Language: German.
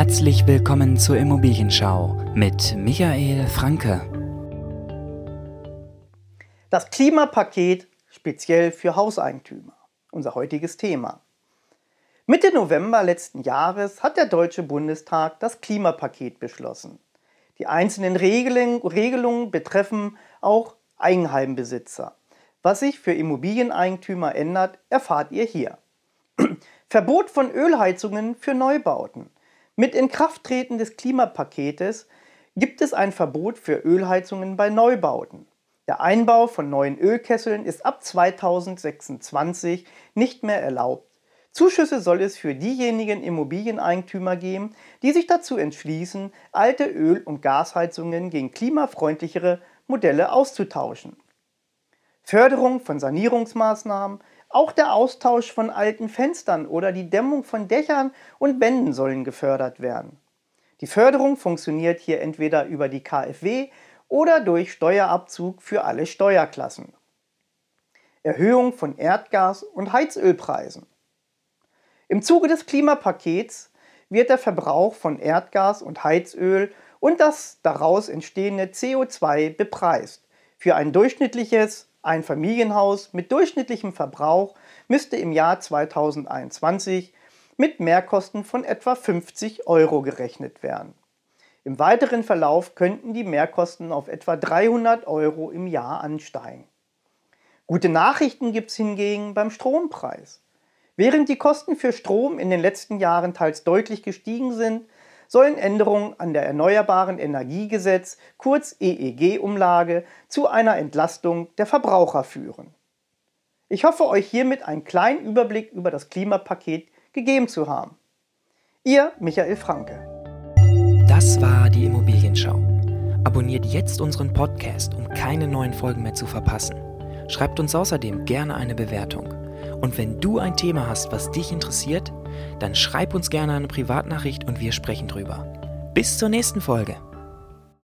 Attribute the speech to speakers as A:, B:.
A: Herzlich willkommen zur Immobilienschau mit Michael Franke.
B: Das Klimapaket speziell für Hauseigentümer. Unser heutiges Thema. Mitte November letzten Jahres hat der Deutsche Bundestag das Klimapaket beschlossen. Die einzelnen Regelungen betreffen auch Eigenheimbesitzer. Was sich für Immobilieneigentümer ändert, erfahrt ihr hier. Verbot von Ölheizungen für Neubauten. Mit Inkrafttreten des Klimapaketes gibt es ein Verbot für Ölheizungen bei Neubauten. Der Einbau von neuen Ölkesseln ist ab 2026 nicht mehr erlaubt. Zuschüsse soll es für diejenigen Immobilieneigentümer geben, die sich dazu entschließen, alte Öl- und Gasheizungen gegen klimafreundlichere Modelle auszutauschen. Förderung von Sanierungsmaßnahmen, auch der Austausch von alten Fenstern oder die Dämmung von Dächern und Wänden sollen gefördert werden. Die Förderung funktioniert hier entweder über die KfW oder durch Steuerabzug für alle Steuerklassen. Erhöhung von Erdgas- und Heizölpreisen. Im Zuge des Klimapakets wird der Verbrauch von Erdgas und Heizöl und das daraus entstehende CO2 bepreist. Für ein durchschnittliches ein Familienhaus mit durchschnittlichem Verbrauch müsste im Jahr 2021 mit Mehrkosten von etwa 50 Euro gerechnet werden. Im weiteren Verlauf könnten die Mehrkosten auf etwa 300 Euro im Jahr ansteigen. Gute Nachrichten gibt es hingegen beim Strompreis. Während die Kosten für Strom in den letzten Jahren teils deutlich gestiegen sind, sollen Änderungen an der Erneuerbaren Energiegesetz, kurz EEG-Umlage, zu einer Entlastung der Verbraucher führen. Ich hoffe, euch hiermit einen kleinen Überblick über das Klimapaket gegeben zu haben. Ihr Michael Franke.
A: Das war die Immobilienschau. Abonniert jetzt unseren Podcast, um keine neuen Folgen mehr zu verpassen. Schreibt uns außerdem gerne eine Bewertung. Und wenn du ein Thema hast, was dich interessiert, dann schreib uns gerne eine Privatnachricht und wir sprechen drüber. Bis zur nächsten Folge.